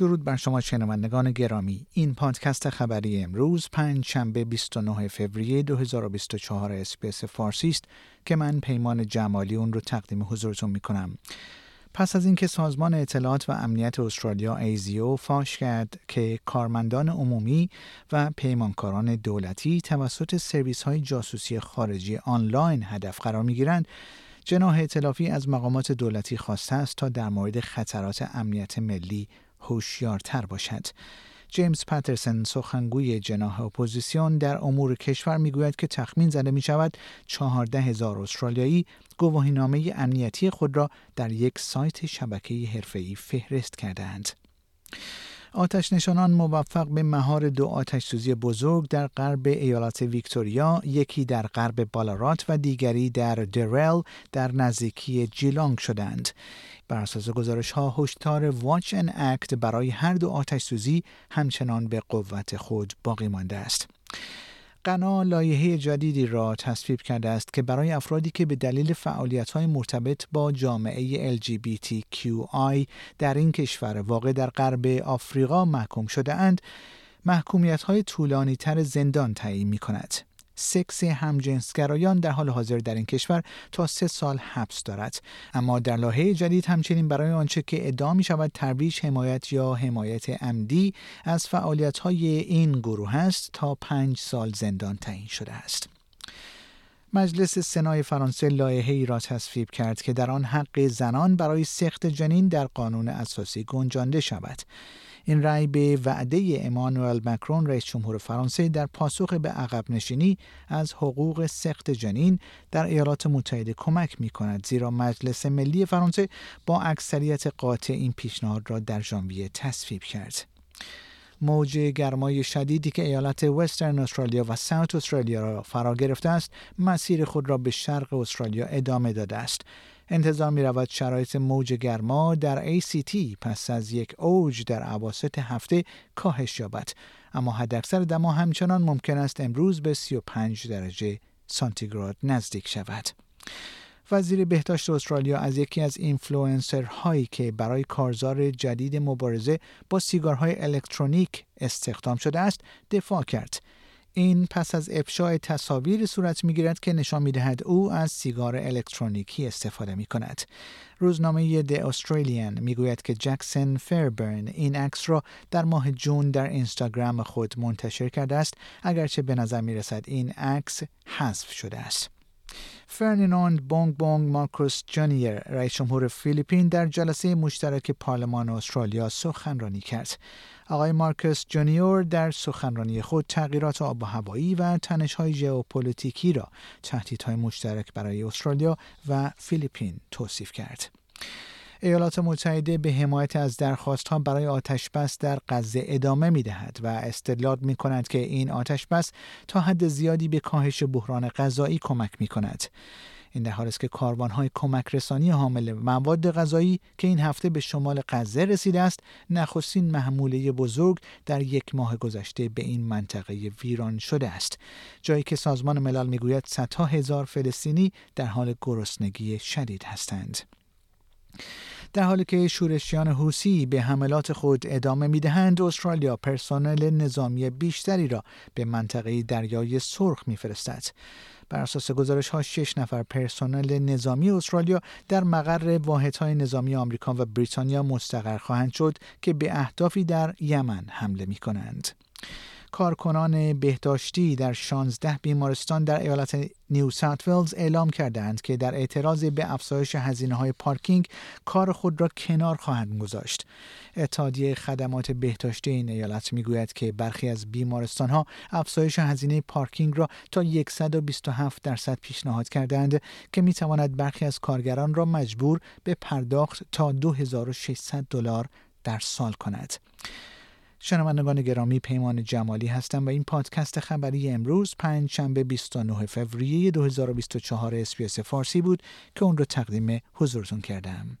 درود بر شما شنوندگان گرامی. این پادکست خبری امروز پنج شنبه 29 فوریه 2024 SBS فارسی است که من پیمان جمالی اون رو تقدیم حضورتون می کنم پس از اینکه سازمان اطلاعات و امنیت استرالیا ASIO فاش کرد که کارمندان عمومی و پیمانکاران دولتی توسط سرویس های جاسوسی خارجی آنلاین هدف قرار می گیرند جناح ائتلافی از مقامات دولتی خواسته است تا در مورد خطرات امنیت ملی هوشیارتر باشد. جیمز پاترسن سخنگوی جناح اپوزیسیون در امور کشور می‌گوید که تخمین زده می شود چهارده هزار استرالیایی گواهینامه امنیتی خود را در یک سایت شبکه حرفه‌ای فهرست کردهاند. آتش نشانان موفق به مهار دو آتش سوزی بزرگ در غرب ایالات ویکتوریا یکی در غرب بالارات و دیگری در دریل در نزدیکی جیلانگ شدند بر اساس گزارش ها هشدار واچ ان اکت برای هر دو آتش سوزی همچنان به قوت خود باقی مانده است قنا لایحه جدیدی را تصویب کرده است که برای افرادی که به دلیل های مرتبط با جامعه LGBTQI در این کشور واقع در غرب آفریقا محکوم شده اند محکومیت های طولانی تر زندان تعیین می کند. سکس همجنسگرایان در حال حاضر در این کشور تا سه سال حبس دارد اما در لاهه جدید همچنین برای آنچه که ادعا می شود ترویج حمایت یا حمایت عمدی از فعالیت های این گروه است تا پنج سال زندان تعیین شده است مجلس سنای فرانسه لایحه ای را تصویب کرد که در آن حق زنان برای سخت جنین در قانون اساسی گنجانده شود. این رأی به وعده امانوئل مکرون رئیس جمهور فرانسه در پاسخ به عقب نشینی از حقوق سخت جنین در ایالات متحده کمک می کند زیرا مجلس ملی فرانسه با اکثریت قاطع این پیشنهاد را در ژانویه تصویب کرد. موج گرمای شدیدی که ایالت وسترن استرالیا و ساوت استرالیا را فرا گرفته است مسیر خود را به شرق استرالیا ادامه داده است انتظار می رود شرایط موج گرما در ACT پس از یک اوج در عواسط هفته کاهش یابد اما حداکثر دما همچنان ممکن است امروز به 35 درجه سانتیگراد نزدیک شود. وزیر بهداشت استرالیا از یکی از اینفلوئنسرهایی که برای کارزار جدید مبارزه با سیگارهای الکترونیک استخدام شده است دفاع کرد این پس از افشای تصاویر صورت می گیرد که نشان می دهد او از سیگار الکترونیکی استفاده می کند. روزنامه The Australian می گوید که جکسن فربرن این عکس را در ماه June در اینستاگرام خود منتشر کرده است اگرچه به نظر می رسد این عکس حذف شده است. فردیناند بونگ بونگ مارکوس جونیور رئیس جمهور فیلیپین در جلسه مشترک پارلمان استرالیا سخنرانی کرد. آقای مارکوس جونیور در سخنرانی خود تغییرات آب و هوایی و های ژئوپلیتیکی را تهدیدهای مشترک برای استرالیا و فیلیپین توصیف کرد. ایالات متحده به حمایت از درخواست ها برای آتش بس در غزه ادامه می دهد و استدلال می کند که این آتش بس تا حد زیادی به کاهش بحران غذایی کمک می کند. این در حال است که های کمک رسانی حامل مواد غذایی که این هفته به شمال غزه رسیده است نخستین محموله بزرگ در یک ماه گذشته به این منطقه ویران شده است جایی که سازمان ملل می‌گوید صدها هزار فلسطینی در حال گرسنگی شدید هستند در حالی که شورشیان حوسی به حملات خود ادامه می دهند استرالیا پرسنل نظامی بیشتری را به منطقه دریای سرخ میفرستد بر اساس گزارش ها شش نفر پرسنل نظامی استرالیا در مقر واحدهای نظامی آمریکا و بریتانیا مستقر خواهند شد که به اهدافی در یمن حمله می کنند. کارکنان بهداشتی در 16 بیمارستان در ایالت نیو ساوت ولز اعلام کردند که در اعتراض به افزایش هزینه های پارکینگ کار خود را کنار خواهند گذاشت. اتحادیه خدمات بهداشتی این ایالت می‌گوید که برخی از بیمارستان ها افزایش هزینه پارکینگ را تا 127 درصد پیشنهاد کردند که می تواند برخی از کارگران را مجبور به پرداخت تا 2600 دلار در سال کند. شنوندگان گرامی پیمان جمالی هستم و این پادکست خبری امروز پنج شنبه 29 فوریه 2024 SBS فارسی بود که اون رو تقدیم حضورتون کردم.